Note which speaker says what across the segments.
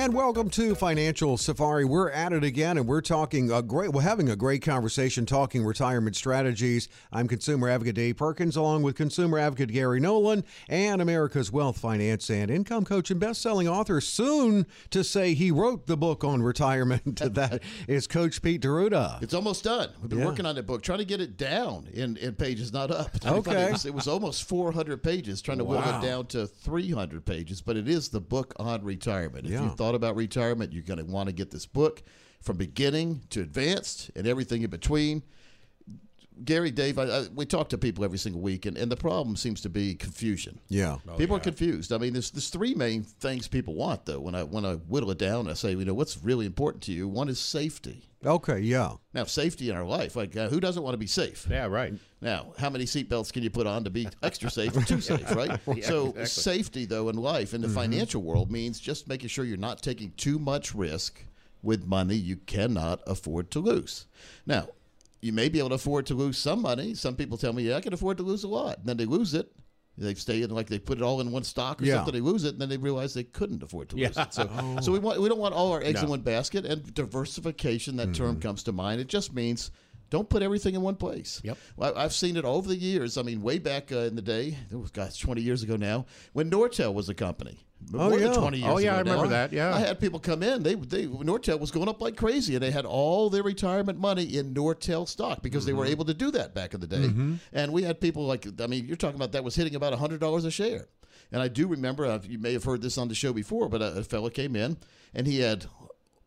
Speaker 1: And welcome to Financial Safari. We're at it again, and we're talking a great. We're having a great conversation talking retirement strategies. I'm consumer advocate Dave Perkins, along with consumer advocate Gary Nolan, and America's wealth, finance, and income coach and best-selling author, soon to say he wrote the book on retirement. that is Coach Pete D'Arruda.
Speaker 2: It's almost done. We've been
Speaker 1: Yeah.
Speaker 2: working on that book, trying to get it down in, in pages, not up.
Speaker 1: Okay.
Speaker 2: It was, it was almost 400 pages, trying to whittle it down to 300 pages, but it is the book on retirement. If
Speaker 1: Yeah.
Speaker 2: you thought about retirement, you're going to want to get this book from beginning to advanced and everything in between. Gary, Dave, I, I, we talk to people every single week, and, and the problem seems to be confusion.
Speaker 1: Yeah.
Speaker 2: people are confused. I mean, there's there's three main things people want though. When I when I whittle it down, I say, you know, what's really important to you? One is safety.
Speaker 1: Okay. Yeah.
Speaker 2: Now, safety in our life, like uh, who doesn't want to be safe?
Speaker 3: Yeah, right.
Speaker 2: Now, how many seatbelts can you put on to be extra safe or too safe, right? so, safety, though, in life, in the financial world, means just making sure you're not taking too much risk with money you cannot afford to lose. Now, you may be able to afford to lose some money. Some people tell me, yeah, I can afford to lose a lot. And then they lose it. They stay in like they put it all in one stock or
Speaker 1: Yeah.
Speaker 2: something. They lose it, and then they realize they couldn't afford to lose it. So, so we want we don't want all our eggs in one basket. And diversification, that term
Speaker 1: Mm-hmm.
Speaker 2: comes to mind. It just means don't put everything in one place.
Speaker 3: Yep.
Speaker 2: Well, I've seen it over the years. I mean, way back uh, in the day, it was gosh, twenty years ago now, when Nortel was a company.
Speaker 1: Oh,
Speaker 2: More
Speaker 1: yeah.
Speaker 2: than twenty years.
Speaker 3: Oh, yeah,
Speaker 2: ago
Speaker 3: I remember
Speaker 2: now.
Speaker 3: that, yeah.
Speaker 2: I had people come in. They they Nortel was going up like crazy, and they had all their retirement money in Nortel stock because they were
Speaker 3: Mm-hmm.
Speaker 2: able to do that back in the day. And we had people like I mean, you're talking about that was hitting about hundred dollars a share. And I do remember, uh, you may have heard this on the show before, but a, a fellow came in and he had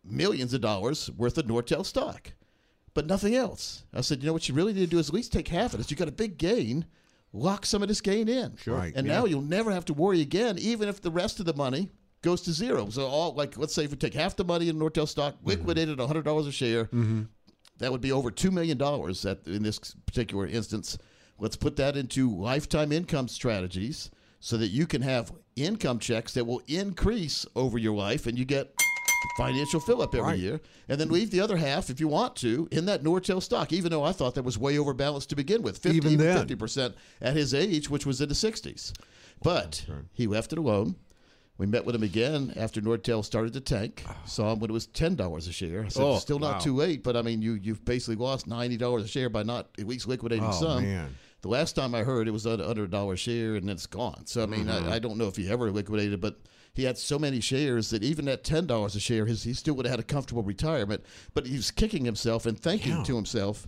Speaker 2: millions of dollars worth of Nortel stock but nothing else. I said, you know what you really need to do is at least take half of this. You got a big gain, lock some of this gain in.
Speaker 1: Sure. Right,
Speaker 2: And now you'll never have to worry again, even if the rest of the money goes to zero. So all like let's say if we take half the money in Nortel stock, mm-hmm. liquidate it hundred dollars a share, mm-hmm. that would be over two million dollars at in this particular instance. Let's put that into lifetime income strategies so that you can have income checks that will increase over your life and you get financial fill up every
Speaker 1: Right.
Speaker 2: year. And then leave the other half, if you want to, in that Nortel stock, even though I thought that was way overbalanced to begin with. 50,
Speaker 1: Even then.
Speaker 2: 50% at his age, which was in the 60s. But he left it alone. We met with him again after Nortel started to tank. Saw him when it was ten dollars a share. I said,
Speaker 3: Oh,
Speaker 2: still not
Speaker 3: wow.
Speaker 2: too late, but I mean, you you've basically lost ninety dollars a share by not at least liquidating
Speaker 1: Oh,
Speaker 2: some.
Speaker 1: man.
Speaker 2: The last time I heard, it was under a dollar share, and it's gone. So I mean,
Speaker 1: Mm-hmm.
Speaker 2: I, I don't know if he ever liquidated, but he had so many shares that even at ten dollars a share, his, he still would have had a comfortable retirement. But he was kicking himself and thinking
Speaker 1: Yeah.
Speaker 2: to himself,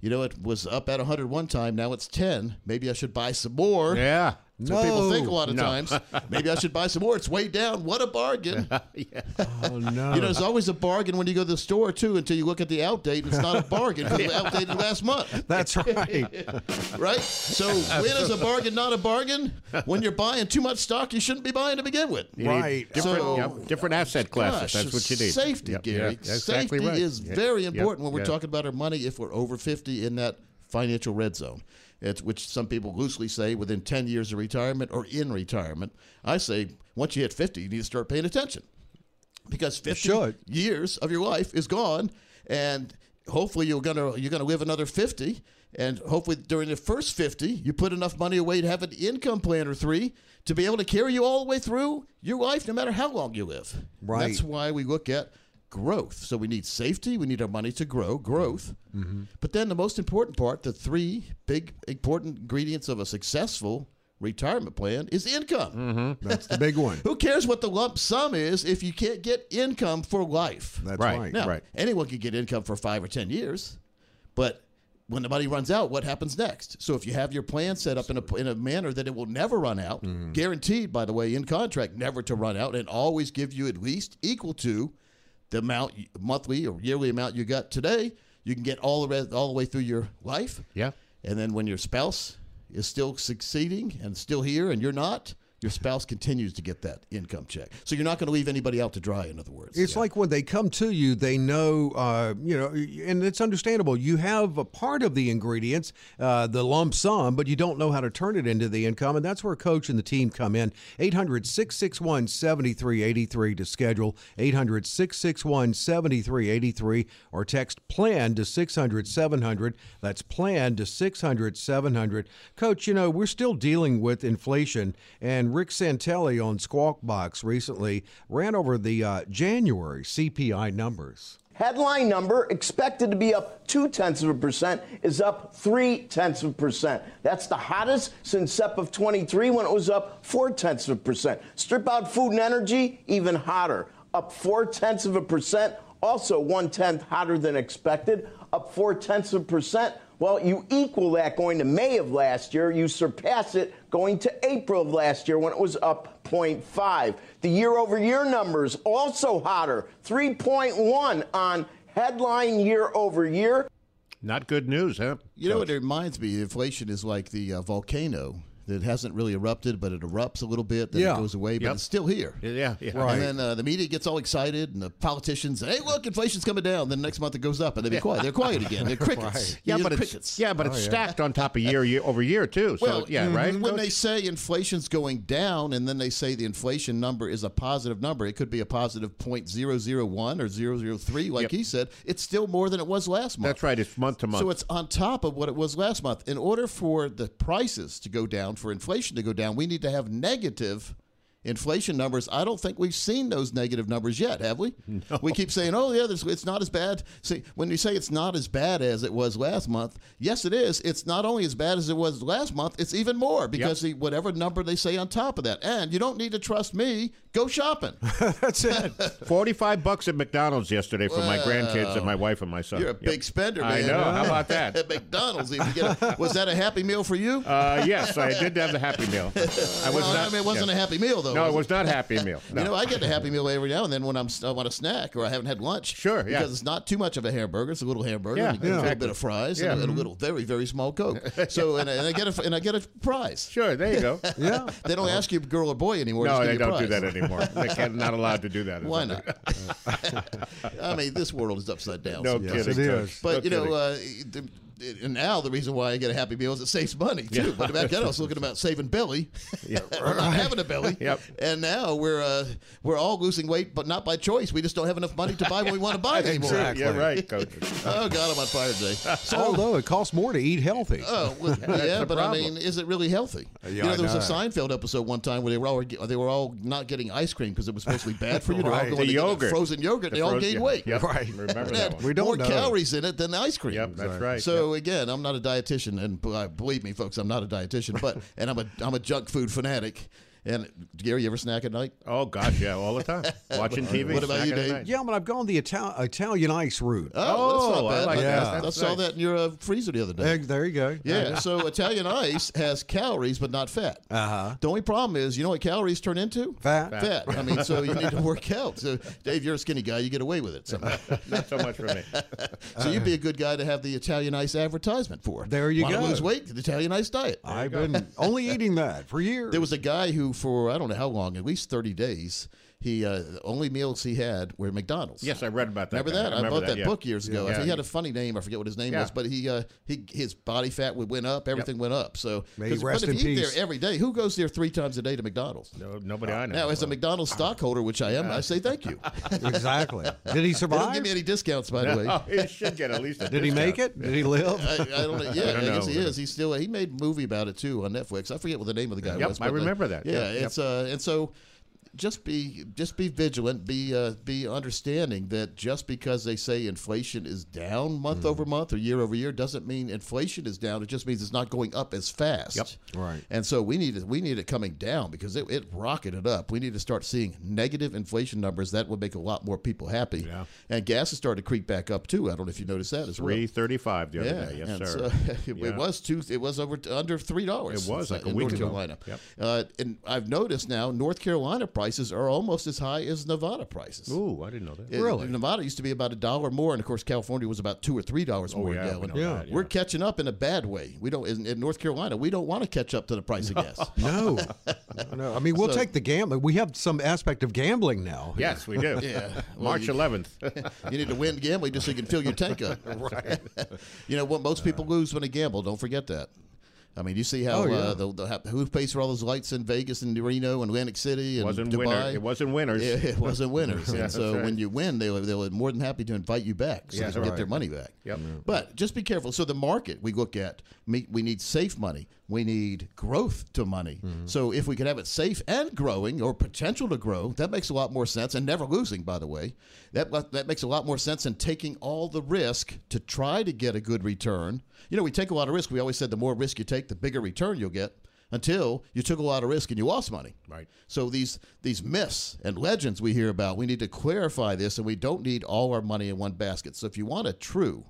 Speaker 2: you know, it was up at 100 one time. Now it's 10. Maybe I should buy some more.
Speaker 3: Yeah.
Speaker 2: That's what people think a lot of
Speaker 3: No.
Speaker 2: times. Maybe I should buy some more. It's way down. What a bargain.
Speaker 1: Oh no.
Speaker 2: You know, there's always a bargain when you go to the store, too, until you look at the outdate it's not a bargain because it was outdated last month.
Speaker 1: That's right.
Speaker 2: Right? So when is a bargain not a bargain? When you're buying too much stock you shouldn't be buying to begin with.
Speaker 3: You
Speaker 1: Right.
Speaker 3: Different,
Speaker 2: So-
Speaker 3: yep, different asset classes.
Speaker 2: Gosh,
Speaker 3: That's what you need.
Speaker 2: Safety,
Speaker 3: Yep,
Speaker 2: Gary.
Speaker 3: yeah, exactly
Speaker 2: safety
Speaker 3: right.
Speaker 2: is
Speaker 3: Yeah,
Speaker 2: very
Speaker 3: yep,
Speaker 2: important when we're
Speaker 3: yeah.
Speaker 2: talking about our money if we're over 50 in that financial red zone. It's which some people loosely say within 10 years of retirement or in retirement. I say once you hit 50, you need to start paying attention. Because 50 years of your life is gone and hopefully you're going to you're going to live another 50 and hopefully during the first 50 you put enough money away to have an income plan or 3 to be able to carry you all the way through your life no matter how long you live.
Speaker 1: Right.
Speaker 2: That's why we look at growth. So we need safety, we need our money to grow, growth. Mm-hmm. But then the most important part, the three big important ingredients of a successful retirement plan is income. Mm-hmm.
Speaker 1: That's the big one.
Speaker 2: Who cares what the lump sum is if you can't get income for life?
Speaker 1: That's
Speaker 3: Right.
Speaker 1: right.
Speaker 2: Now,
Speaker 3: Right.
Speaker 2: anyone can get income for five or ten years, but when the money runs out, what happens next? So if you have your plan set up in a in a manner that it will never run out, mm-hmm. guaranteed by the way in contract never to run out, and always give you at least equal to the amount monthly or yearly amount you got today, you can get all the rest, all the way through your life.
Speaker 3: Yeah.
Speaker 2: And then when your spouse is still succeeding and still here and you're not, your spouse continues to get that income check. So you're not going to leave anybody out to dry, in other words.
Speaker 1: It's
Speaker 2: Yeah.
Speaker 1: like when they come to you, they know, uh, you know, and it's understandable. You have a part of the ingredients, uh, the lump sum, but you don't know how to turn it into the income. And that's where Coach and the team come in. 800 661 7383 to schedule, 800 661 7383, or text PLAN to 600 700. That's PLAN to 600 700. Coach, you know, we're still dealing with inflation, and Rick Santelli on Squawk Box recently ran over the uh, January CPI numbers.
Speaker 4: Headline number expected to be up two tenths of a percent is up three tenths of a percent. That's the hottest since SEP of 23 when it was up four tenths of a percent. Strip out food and energy, even hotter, up four tenths of a percent, also one tenth hotter than expected, up four tenths of a percent. Well, you equal that going to May of last year. You surpass it going to April of last year when it was up 0.5. The year over year numbers also hotter, 3.1 on headline year over year.
Speaker 3: Not good news, huh?
Speaker 2: You know what it reminds me? Inflation is like the uh, volcano that hasn't really erupted, but it erupts a little bit, then
Speaker 1: Yeah.
Speaker 2: it goes away, but
Speaker 3: Yep.
Speaker 2: it's still here.
Speaker 3: Yeah, yeah.
Speaker 1: Right.
Speaker 2: And then uh, the media gets all excited, and the politicians say, "Hey, look, inflation's coming down." Then next month it goes up, and they be quiet. They're quiet again. They're crickets.
Speaker 3: Yeah, but
Speaker 2: know,
Speaker 3: it's yeah, but it's stacked on top of year, year over year too. So
Speaker 2: Well,
Speaker 3: yeah, right.
Speaker 2: When they say inflation's going down, and then they say the inflation number is a positive number, it could be a positive point zero zero one or zero zero three, like
Speaker 3: Yep.
Speaker 2: he said. It's still more than it was last month.
Speaker 3: That's right. It's month to month.
Speaker 2: So it's on top of what it was last month. In order for the prices to go down, for inflation to go down, we need to have negative inflation numbers. I don't think we've seen those negative numbers yet, have we? We keep saying, "Oh yeah, this, it's not as bad." See, when you say it's not as bad as it was last month, yes, it is. It's not only as bad as it was last month; it's even more because the, whatever number they say on top of that. And you don't need to trust me. Go shopping.
Speaker 1: That's it.
Speaker 3: Forty-five bucks at McDonald's yesterday for my grandkids and my wife and my son.
Speaker 2: You're a
Speaker 3: Yep.
Speaker 2: big spender, man.
Speaker 3: I know. How about that?
Speaker 2: At McDonald's, a, was that a happy meal for you?
Speaker 3: Uh, yes, I did have the Happy Meal. I was
Speaker 2: Well,
Speaker 3: not.
Speaker 2: I mean, it wasn't
Speaker 3: yeah.
Speaker 2: a happy meal though.
Speaker 3: No, it
Speaker 2: was
Speaker 3: was not Happy Meal. No.
Speaker 2: You know, I get a Happy Meal every now and then when I'm I want a snack or I haven't had lunch.
Speaker 3: Sure, yeah.
Speaker 2: Because it's not too much of a hamburger. It's a little hamburger.
Speaker 3: Yeah,
Speaker 2: and you get a little bit of fries
Speaker 3: Yeah.
Speaker 2: and, a- and a little very very small Coke. So and, I- and I get a and I get a prize.
Speaker 3: Sure, there you go.
Speaker 1: Yeah.
Speaker 2: They don't ask you girl or boy anymore.
Speaker 3: No,
Speaker 2: just
Speaker 3: they don't do that anymore. They're not allowed to do that. Anymore.
Speaker 2: Why not? I mean, this world is upside down.
Speaker 3: No
Speaker 2: sometimes.
Speaker 3: kidding.
Speaker 1: it
Speaker 3: Coach.
Speaker 1: is.
Speaker 2: But
Speaker 3: No
Speaker 2: you know, uh, the, and now the reason why I get a Happy Meal is it saves money too. But back then I was looking about saving belly, or not having a belly.
Speaker 3: Yep.
Speaker 2: And now we're uh, we're all losing weight, but not by choice. We just don't have enough money to buy what we want to buy anymore.
Speaker 1: Exactly.
Speaker 3: yeah, right, Coach.
Speaker 2: Oh God, I'm on fire today. So.
Speaker 1: Although it costs more to eat healthy.
Speaker 2: Oh well, yeah,
Speaker 3: the
Speaker 2: but I mean, is it really healthy?
Speaker 1: Yeah,
Speaker 2: you know, there was a. Seinfeld episode one time where they were all they were all not getting ice cream because it was supposed to be bad for you. They're all
Speaker 1: Right.
Speaker 2: going
Speaker 3: The
Speaker 2: to get that
Speaker 3: yogurt.
Speaker 2: frozen yogurt. they all
Speaker 3: frozen-
Speaker 2: gained
Speaker 3: yeah,
Speaker 2: weight.
Speaker 3: Yep.
Speaker 1: Right.
Speaker 3: Remember that one.
Speaker 1: We don't
Speaker 2: more
Speaker 1: know.
Speaker 2: calories in it than ice cream.
Speaker 3: Yep, that's right.
Speaker 2: So again, I'm not a dietitian, and uh, believe me, folks, I'm not a dietitian, but and I'm a I'm a junk food fanatic. And Gary, you ever snack at night?
Speaker 3: Oh gosh, yeah, all the time. Watching TV.
Speaker 2: What about you, Dave?
Speaker 1: Yeah, but I've gone the Ital- Italian ice route.
Speaker 2: Oh, well, that's
Speaker 3: Oh,
Speaker 2: not
Speaker 3: I
Speaker 2: bad.
Speaker 3: like
Speaker 1: that.
Speaker 2: I
Speaker 3: That's
Speaker 2: saw
Speaker 3: nice.
Speaker 2: that in your uh, freezer the other day.
Speaker 1: Eh, there you go.
Speaker 2: Yeah, so Italian ice has calories but not fat.
Speaker 1: Uh-huh.
Speaker 2: The only problem is, you know what calories turn into?
Speaker 1: Fat.
Speaker 2: Fat. I mean, so you need to work out. So, Dave, you're a skinny guy. You get away with it somehow.
Speaker 3: Not so much for me.
Speaker 2: so you'd be a good guy to have the Italian ice advertisement for.
Speaker 1: There you
Speaker 2: Wanna
Speaker 1: go.
Speaker 2: lose weight? The Italian ice diet.
Speaker 1: I've been only eating that for years.
Speaker 2: There was a guy who, for I don't know how long, at least 30 days, he uh, the only meals he had were McDonald's.
Speaker 3: Yes, I read about that.
Speaker 2: Remember that? I,
Speaker 3: remember
Speaker 2: bought that,
Speaker 3: yeah.
Speaker 2: book years ago.
Speaker 3: Yeah.
Speaker 2: He had a funny name. I forget what his name
Speaker 3: Yeah.
Speaker 2: was, but he uh, he his body fat would went up. Everything went up. So,
Speaker 1: May he
Speaker 2: 'cause-
Speaker 1: rest
Speaker 2: but if
Speaker 1: in
Speaker 2: you eat there every day, who goes there three times a day to McDonald's?
Speaker 3: No, nobody I know.
Speaker 2: Now, as a McDonald's stockholder, which I am, I say thank you.
Speaker 1: exactly. Did he
Speaker 2: they
Speaker 1: survive?
Speaker 2: don't give me any discounts, by the way.
Speaker 3: Oh, he should get at least a
Speaker 1: Did he make it? Did he live?
Speaker 2: I, I don't know. Yeah, I,
Speaker 3: don't
Speaker 2: guess
Speaker 3: know.
Speaker 2: he is. He's still. He made a movie about it too on Netflix. I forget what the name of the guy
Speaker 3: Yep,
Speaker 2: was.
Speaker 3: I remember that.
Speaker 2: Yeah,
Speaker 3: Yeah,
Speaker 2: it's uh, and so just be just be vigilant. Be uh, be understanding that just because they say inflation is down month over month or year over year doesn't mean inflation is down. It just means it's not going up as fast.
Speaker 3: Yep.
Speaker 1: Right.
Speaker 2: And so we need it. We need it coming down because it, it rocketed up. We need to start seeing negative inflation numbers. That would make a lot more people happy.
Speaker 3: Yeah.
Speaker 2: And gas has started to creep back up too. I don't know if you noticed that as well.
Speaker 3: Three thirty-five the other
Speaker 2: Yeah,
Speaker 3: day. Yes,
Speaker 2: and
Speaker 3: sir.
Speaker 2: so it,
Speaker 3: Yeah.
Speaker 2: was two. It was over under three dollars.
Speaker 3: It was like a week
Speaker 2: North
Speaker 3: ago.
Speaker 2: Carolina.
Speaker 3: Yep.
Speaker 2: Uh, and I've noticed now North Carolina prices are almost as high as Nevada prices.
Speaker 3: Ooh, I didn't know that.
Speaker 2: It-
Speaker 1: Really?
Speaker 2: Nevada used to be about a dollar more, and of course California was about two or three dollars oh, more
Speaker 3: Oh, yeah,
Speaker 2: a
Speaker 3: we
Speaker 2: gallon.
Speaker 3: know
Speaker 1: Yeah.
Speaker 3: that,
Speaker 2: We're catching up in a bad way. We don't in, in North Carolina. We don't want to catch up to the price of gas.
Speaker 1: No, no. I mean, we'll
Speaker 2: So-
Speaker 1: take the gambling. We have some aspect of gambling now.
Speaker 3: Yes, we do.
Speaker 2: Yeah. Well,
Speaker 3: March
Speaker 2: you-
Speaker 3: 11th.
Speaker 2: you need to win gambling just so you can fill your tank up. right. you know what? Most people lose when they gamble. Don't forget that. I mean, you see how
Speaker 1: Oh, yeah.
Speaker 2: uh, the, the, who pays for all those lights in Vegas and Reno and Atlantic City and
Speaker 3: wasn't
Speaker 2: Dubai?
Speaker 3: winner. It wasn't winners.
Speaker 2: Yeah, it wasn't winners.
Speaker 3: Yeah,
Speaker 2: and so
Speaker 3: right.
Speaker 2: when you win, they were, they were more than happy to invite you back so
Speaker 3: Yeah,
Speaker 2: they can
Speaker 3: right.
Speaker 2: get their money back.
Speaker 3: Yep.
Speaker 2: But just be careful. So the market we look at, we need safe money. We need growth to money. So if we could have it safe and growing or potential to grow, that makes a lot more sense. And never losing, by the way, that that makes a lot more sense than taking all the risk to try to get a good return. You know, we take a lot of risk. We always said the more risk you take, the bigger return you'll get. Until you took a lot of risk and you lost money.
Speaker 3: Right.
Speaker 2: So these these myths and legends we hear about, we need to clarify this, and we don't need all our money in one basket. So if you want a true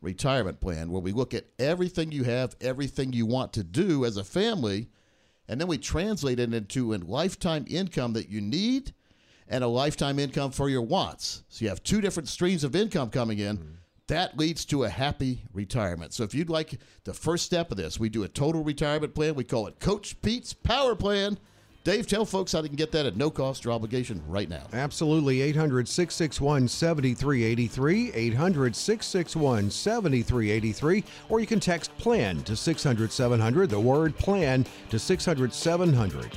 Speaker 2: retirement plan where we look at everything you have, everything you want to do as a family, and then we translate it into a lifetime income that you need and a lifetime income for your wants. So you have two different streams of income coming in. Mm-hmm. That leads to a happy retirement. So if you'd like the first step of this, we do a total retirement plan. We call it Coach Pete's Power Plan. Dave, tell folks how they can get that at no cost or obligation right now.
Speaker 1: Absolutely. 800 661 7383. 800 661 7383. Or you can text PLAN to 600 700. The word PLAN to 600 700.